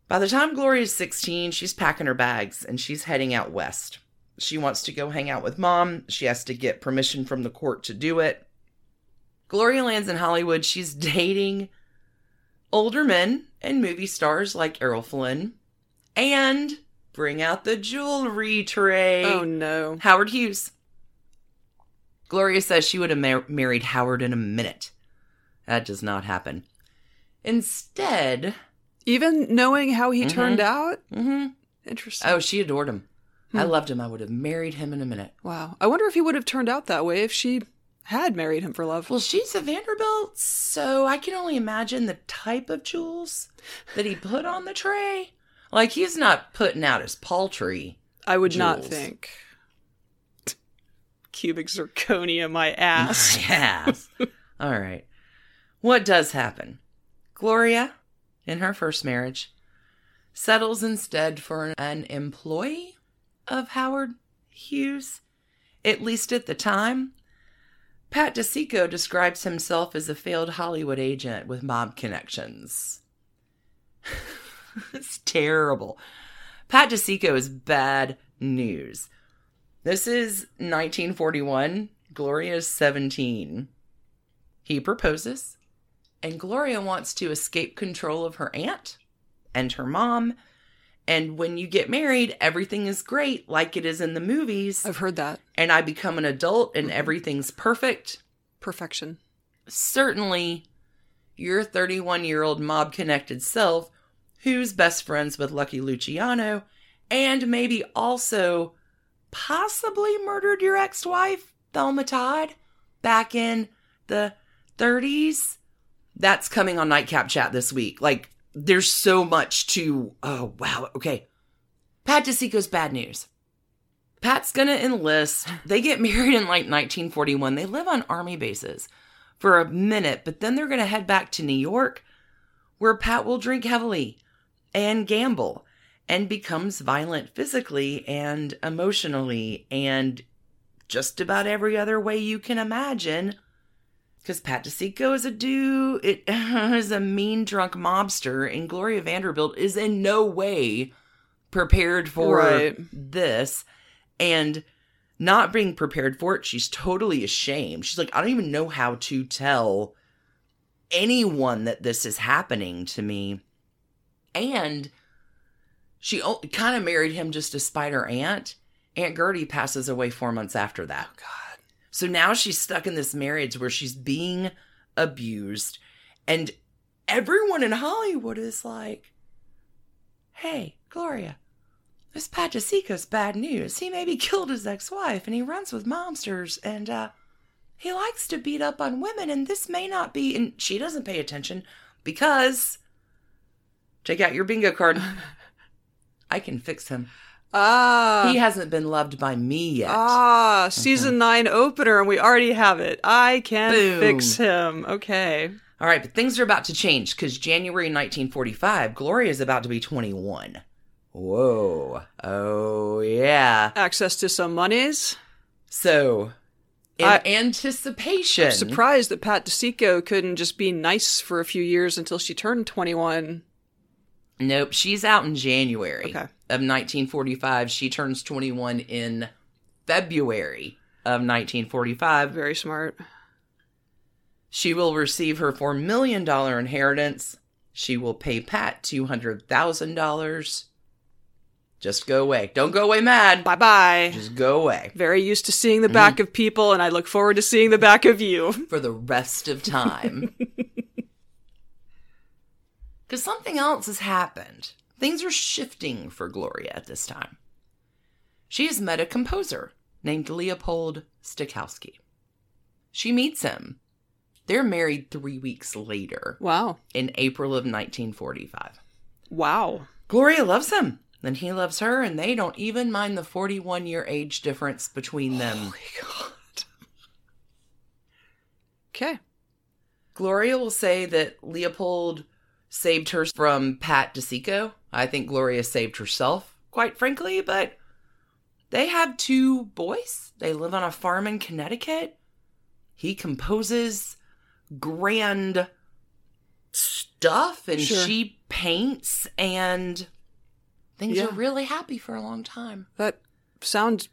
By the time Gloria's 16, she's packing her bags and she's heading out west. She wants to go hang out with mom. She has to get permission from the court to do it. Gloria lands in Hollywood. She's dating older men and movie stars like Errol Flynn. And bring out the jewelry tray. Oh no. Howard Hughes. Gloria says she would have mar- married Howard in a minute. That does not happen. Instead, Even knowing how he turned out? mm-hmm. Interesting. oh, she adored him. I loved him. I would have married him in a minute. Wow. I wonder if he would have turned out that way if she had married him for love. Well, she's a Vanderbilt, so I can only imagine the type of jewels that he put on the tray. Like, he's not putting out his paltry. I would not think. Cubic zirconia, my ass. Yes. All right. What does happen? Gloria, in her first marriage, settles instead for an employee of Howard Hughes, at least at the time. Pat DiCicco describes himself as a failed Hollywood agent with mob connections. it's terrible. Pat DiCicco is bad news. This is 1941. Gloria's 17. He proposes, and Gloria wants to escape control of her aunt and her mom. And when you get married, everything is great, like it is in the movies. I've heard that. And I become an adult and mm-hmm. everything's perfect. Perfection. Certainly, your 31 year old mob connected self, who's best friends with Lucky Luciano, and maybe also possibly murdered your ex wife, Thelma Todd, back in the 30s. That's coming on Nightcap Chat this week. Like, there's so much to. Oh, wow. Okay. Pat DiCicco's bad news. Pat's gonna enlist. They get married in like 1941. They live on army bases for a minute, but then they're gonna head back to New York, where Pat will drink heavily and gamble and becomes violent physically and emotionally and just about every other way you can imagine. Because Pat DiCicco is a dude, it is a mean drunk mobster, and Gloria Vanderbilt is in no way prepared for Right. this. And not being prepared for it, she's totally ashamed. She's like, I don't even know how to tell anyone that this is happening to me. And she kind of married him just to spite her aunt. Aunt Gertie passes away four months after that. Oh, God. So now she's stuck in this marriage where she's being abused. And everyone in Hollywood is like, hey, Gloria, this Pat bad news. He maybe killed his ex wife and he runs with monsters and uh, he likes to beat up on women. And this may not be. And she doesn't pay attention because. Take out your bingo card. I can fix him. Ah. He hasn't been loved by me yet. Ah, season nine opener, and we already have it. I can Boom. fix him. Okay. All right, but things are about to change because January 1945, Gloria is about to be 21. Whoa. Oh, yeah. Access to some monies. So, in I- anticipation. Surprised that Pat DiCicco couldn't just be nice for a few years until she turned 21. Nope, she's out in January Okay. of 1945. She turns 21 in February of 1945. Very smart. She will receive her $4 million inheritance. She will pay Pat $200,000. Just go away. Don't go away mad. Bye bye. Just go away Very used to seeing the mm-hmm. back of people, and I look forward to seeing the back of you. for the rest of time. Because something else has happened. Things are shifting for Gloria at this time. She has met a composer named Leopold Stokowski. She meets him. They're married three weeks later Wow. in April of 1945. Wow. Gloria loves him, and he loves her, and they don't even mind the 41 year age difference between them. Oh Holy God. okay. Gloria will say that Leopold saved her from Pat DiCicco. I think Gloria saved herself, quite frankly, but they have two boys. They live on a farm in Connecticut. He composes grand stuff and Sure. she paints and things Yeah. are really happy for a long time. That sounds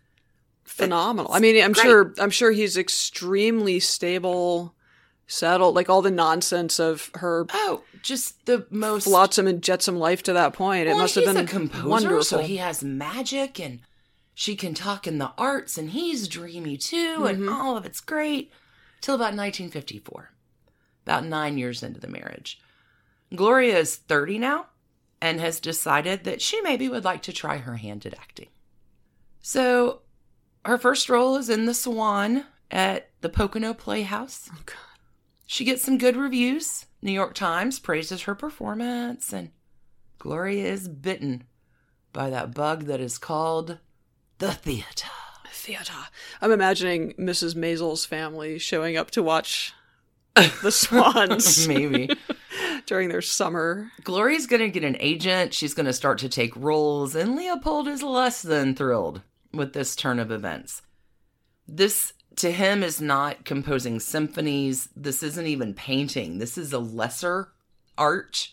phenomenal. I mean, I'm great. sure I'm sure he's extremely stable, settled, like all the nonsense of her Oh, just the most flotsam and jetsam life to that point. it must have been a composer, wonderful. so he has magic, and she can talk in the arts, and he's dreamy too, and Mm-hmm. all of it's great. Till about 1954, about nine years into the marriage, Gloria is 30 now, and has decided that she maybe would like to try her hand at acting. So, her first role is in The Swan at the Pocono Playhouse. Oh, God. She gets some good reviews. New York Times praises her performance, and Gloria is bitten by that bug that is called the theater. theater. I'm imagining Mrs. Maisel's family showing up to watch the Swans. Maybe. during their summer. Gloria's going to get an agent. She's going to start to take roles, and Leopold is less than thrilled with this turn of events. This, to him, is not composing symphonies. This isn't even painting. This is a lesser art.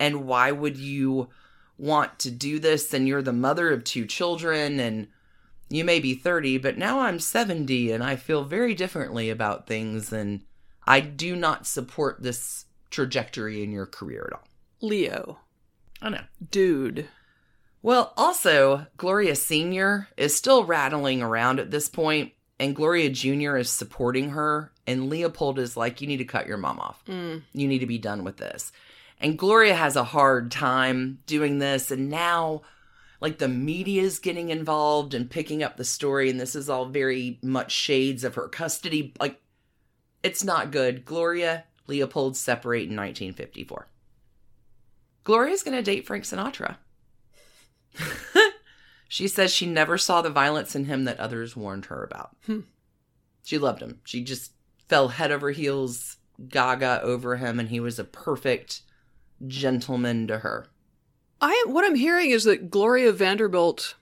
And why would you want to do this? And you're the mother of two children, and you may be 30, but now I'm 70, and I feel very differently about things. And I do not support this trajectory in your career at all. Leo. I know. Dude. Well, also, Gloria Sr. is still rattling around at this point, and Gloria Jr. is supporting her, and Leopold is like, You need to cut your mom off. Mm. You need to be done with this. And Gloria has a hard time doing this, and now, like, the media is getting involved and picking up the story, and this is all very much shades of her custody. Like, it's not good. Gloria, Leopold separate in 1954. Gloria's going to date Frank Sinatra. she says she never saw the violence in him that others warned her about. She loved him. She just fell head over heels, gaga over him, and he was a perfect gentleman to her. I what I'm hearing is that Gloria Vanderbilt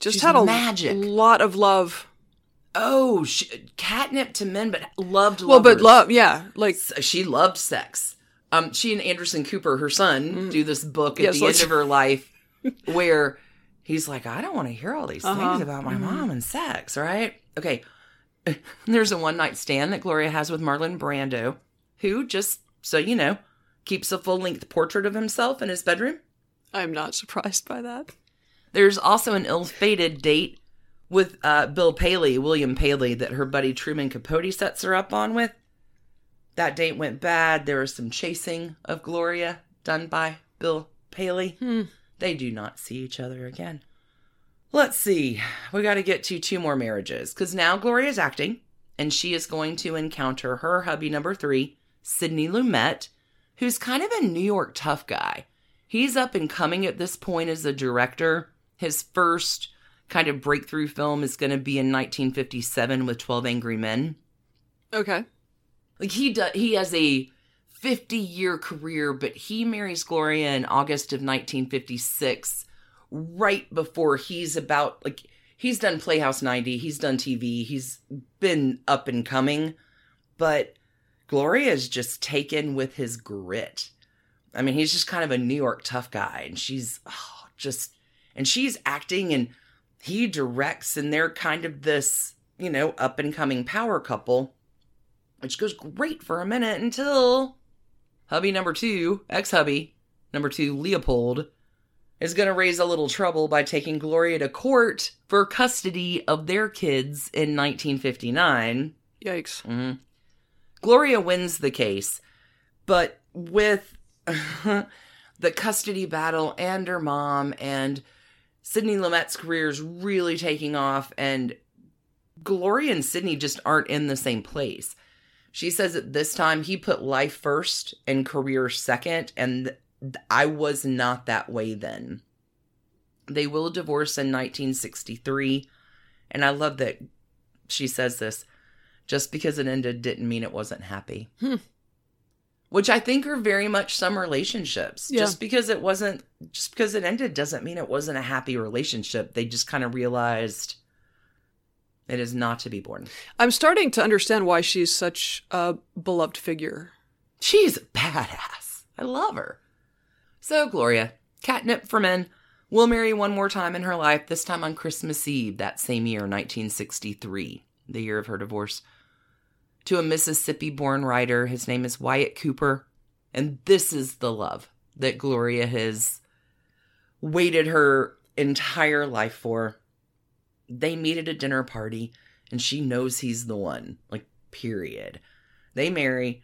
just She's had a magic. lot of love. Oh, she, catnip to men, but loved Well, but love, yeah, like she loved sex. Um, she and Anderson Cooper, her son, do this book at Mm. Yes, the end of her life where he's like, I don't want to hear all these Uh-huh. things about my mom and sex, right? Okay. There's a one night stand that Gloria has with Marlon Brando, who, just so you know, keeps a full length portrait of himself in his bedroom. I'm not surprised by that. There's also an ill fated date with uh, Bill Paley, William Paley, that her buddy Truman Capote sets her up on with. That date went bad. There was some chasing of Gloria done by Bill Paley. They do not see each other again. Let's see. We got to get to two more marriages because now Gloria's acting and she is going to encounter her hubby number three, Sidney Lumet, who's kind of a New York tough guy. He's up and coming at this point as a director. His first kind of breakthrough film is going to be in 1957 with 12 Angry Men. Okay. Like he does, he has a 50 year career, but he marries Gloria in August of 1956, right before he's about like he's done Playhouse 90, he's done TV, he's been up and coming, but Gloria's just taken with his grit. I mean, he's just kind of a New York tough guy, and she's oh, just, and she's acting, and he directs, and they're kind of this, you know, up and coming power couple which goes great for a minute until hubby number two, ex hubby number two, Leopold, is going to raise a little trouble by taking Gloria to court for custody of their kids in 1959. Yikes. Mhm. Gloria wins the case, but with the custody battle and her mom and Sidney Lumet's career is really taking off, and Gloria and Sidney just aren't in the same place. She says at this time he put life first and career second, and I was not that way then. They will divorce in 1963, and I love that she says this just because it ended didn't mean it wasn't happy. Hmm. Which I think are very much some relationships. Yeah. Just because it wasn't, just because it ended doesn't mean it wasn't a happy relationship. They just kind of realized it is not to be born. I'm starting to understand why she's such a beloved figure. She's a badass. I love her. So, Gloria, catnip for men, will marry one more time in her life, this time on Christmas Eve that same year, 1963, the year of her divorce, to a Mississippi born writer. His name is Wyatt Cooper. And this is the love that Gloria has waited her entire life for. They meet at a dinner party, and she knows he's the one. Like, period. They marry.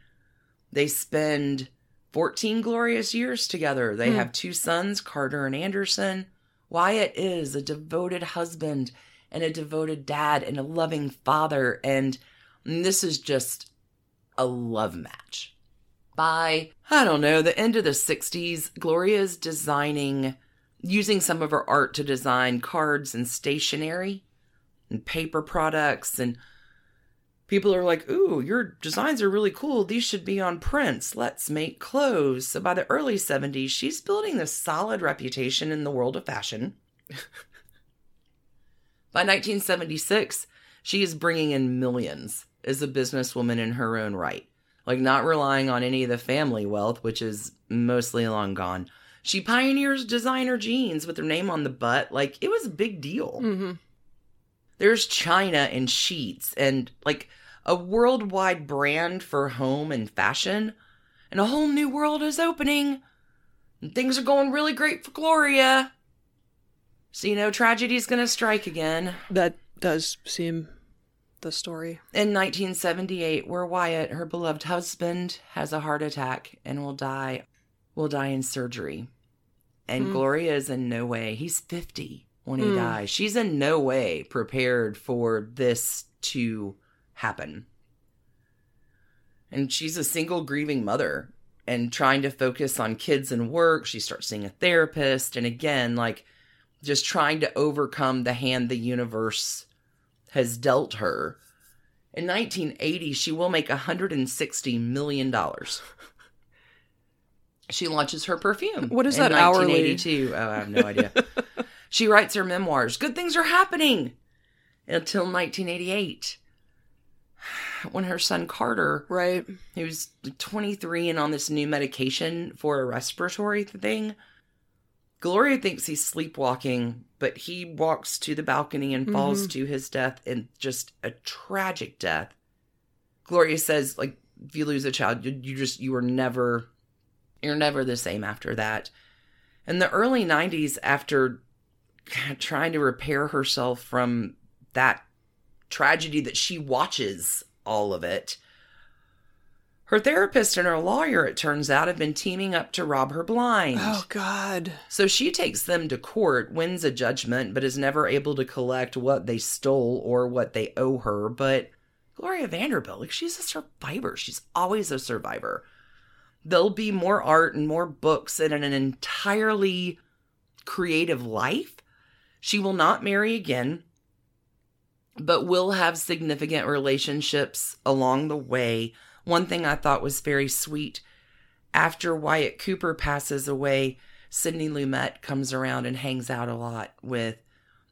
They spend 14 glorious years together. They hmm. have two sons, Carter and Anderson. Wyatt is a devoted husband and a devoted dad and a loving father. And this is just a love match. By, I don't know, the end of the 60s, Gloria's designing, using some of her art to design cards and stationery and paper products and people are like, ooh, your designs are really cool. These should be on prints. Let's make clothes. So by the early 70s, she's building this solid reputation in the world of fashion. by 1976, she is bringing in millions as a businesswoman in her own right. Like, not relying on any of the family wealth, which is mostly long gone. She pioneers designer jeans with her name on the butt. Like, it was a big deal. Mm-hmm. There's China and sheets and like a worldwide brand for home and fashion. And a whole new world is opening. And things are going really great for Gloria. So, you know, tragedy's gonna strike again. That does seem the story. In 1978, where Wyatt, her beloved husband, has a heart attack and will die, will die in surgery. And mm-hmm. Gloria is in no way, he's 50 when he mm. dies. She's in no way prepared for this to happen. And she's a single grieving mother and trying to focus on kids and work. She starts seeing a therapist. And again, like just trying to overcome the hand the universe has dealt her. In 1980, she will make $160 million. She launches her perfume. What is that hourly? 1982. Oh, I have no idea. she writes her memoirs. Good things are happening until 1988 when her son Carter, Right. he was 23 and on this new medication for a respiratory thing. Gloria thinks he's sleepwalking, but he walks to the balcony and mm-hmm. falls to his death in just a tragic death. Gloria says, like, if you lose a child, you, you just, you are never, you're never the same after that. In the early 90s, after trying to repair herself from that tragedy that she watches all of it, her therapist and her lawyer, it turns out, have been teaming up to rob her blind. Oh God. So she takes them to court, wins a judgment, but is never able to collect what they stole or what they owe her. But Gloria Vanderbilt, like she's a survivor. She's always a survivor. There'll be more art and more books and an entirely creative life. She will not marry again, but will have significant relationships along the way. One thing I thought was very sweet after Wyatt Cooper passes away, Sidney Lumet comes around and hangs out a lot with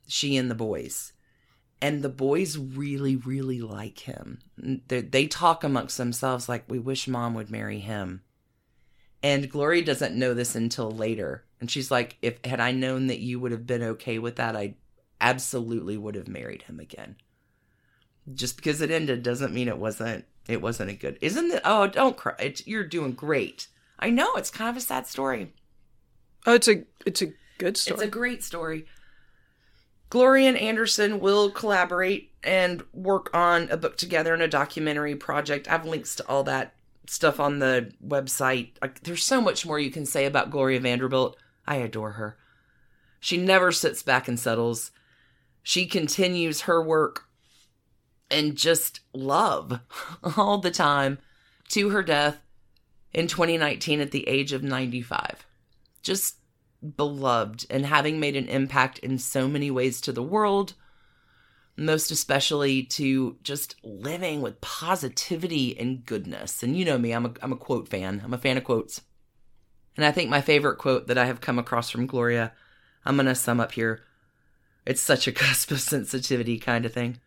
she and the boys. And the boys really, really like him. They talk amongst themselves like, we wish mom would marry him. And Gloria doesn't know this until later. And she's like, if had I known that you would have been okay with that, I absolutely would have married him again. Just because it ended doesn't mean it wasn't it wasn't a good. Isn't it? Oh, don't cry. It's, you're doing great. I know it's kind of a sad story. Oh, it's a it's a good story. It's a great story. Gloria and Anderson will collaborate and work on a book together and a documentary project. I have links to all that stuff on the website. Like, there's so much more you can say about Gloria Vanderbilt. I adore her. She never sits back and settles. She continues her work and just love all the time to her death in 2019 at the age of 95. Just beloved and having made an impact in so many ways to the world, most especially to just living with positivity and goodness. And you know me, I'm a, I'm a quote fan, I'm a fan of quotes. And I think my favorite quote that I have come across from Gloria, I'm going to sum up here. It's such a cusp of sensitivity kind of thing.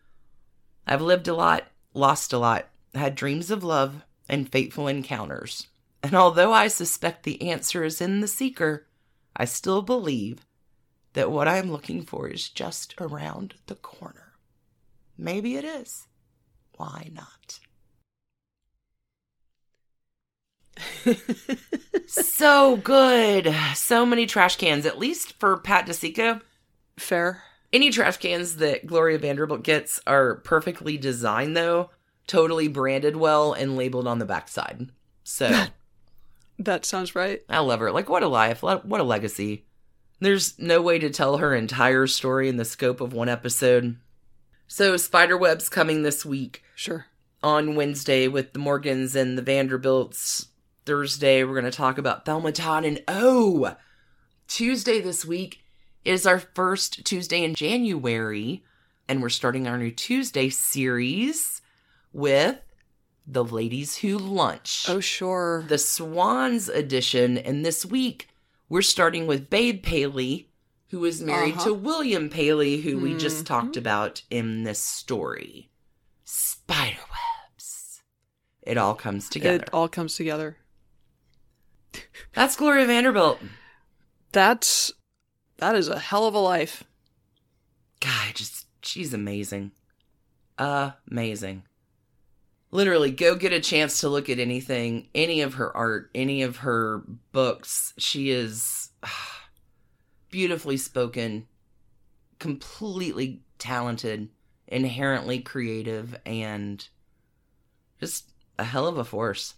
I've lived a lot, lost a lot, had dreams of love and fateful encounters. And although I suspect the answer is in the seeker, I still believe that what I'm looking for is just around the corner. Maybe it is. Why not? so good. So many trash cans, at least for Pat DiCicco. fair. Any trash cans that Gloria Vanderbilt gets are perfectly designed, though, totally branded well and labeled on the backside. So That sounds right. I love her. Like, what a life. What a legacy. There's no way to tell her entire story in the scope of one episode. So, Spiderweb's coming this week Sure. on Wednesday with the Morgans and the Vanderbilts. Thursday, we're going to talk about Thelma Todd and Oh! Tuesday this week is our first Tuesday in January, and we're starting our new Tuesday series with The Ladies Who Lunch, Oh, sure. the Swans edition. And this week, we're starting with Babe Paley, who is married Uh-huh. to William Paley, who we just talked about in this story. Spiderwebs. It all comes together. It all comes together. That's Gloria Vanderbilt. That's that is a hell of a life. God, just she's amazing. Amazing. Literally, go get a chance to look at anything, any of her art, any of her books. She is beautifully spoken, completely talented, inherently creative, and just a hell of a force.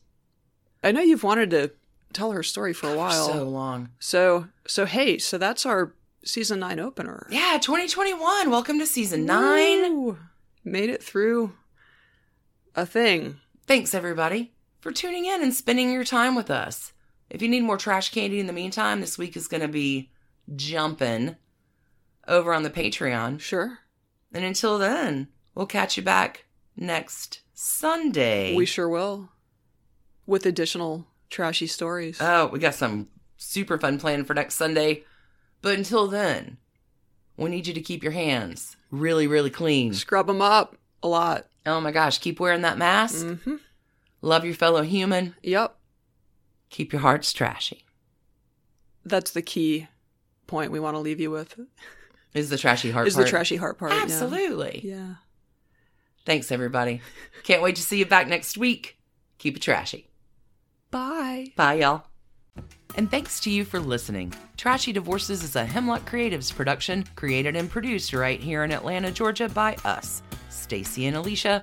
I know you've wanted to tell her story for a while. So long. So so hey, so that's our season nine opener. Yeah, 2021. Welcome to season nine. Woo! Made it through a thing. Thanks, everybody, for tuning in and spending your time with us. If you need more trash candy in the meantime, this week is going to be jumping over on the Patreon. Sure. And until then, we'll catch you back next Sunday. We sure will. With additional trashy stories. oh, we got some super fun planned for next Sunday. But until then, we need you to keep your hands really, really clean. Scrub them up a lot. Oh my gosh, keep wearing that mask. Mm-hmm. Love your fellow human. Yep. Keep your hearts trashy. That's the key point we want to leave you with. Is the trashy heart Is part. the trashy heart part. yeah. Absolutely. Yeah. Thanks, everybody. Can't wait to see you back next week. Keep it trashy. Bye. Bye, y'all. And thanks to you for listening. Trashy Divorces is a Hemlock Creatives production, created and produced right here in Atlanta, Georgia by us, Stacy and Alicia,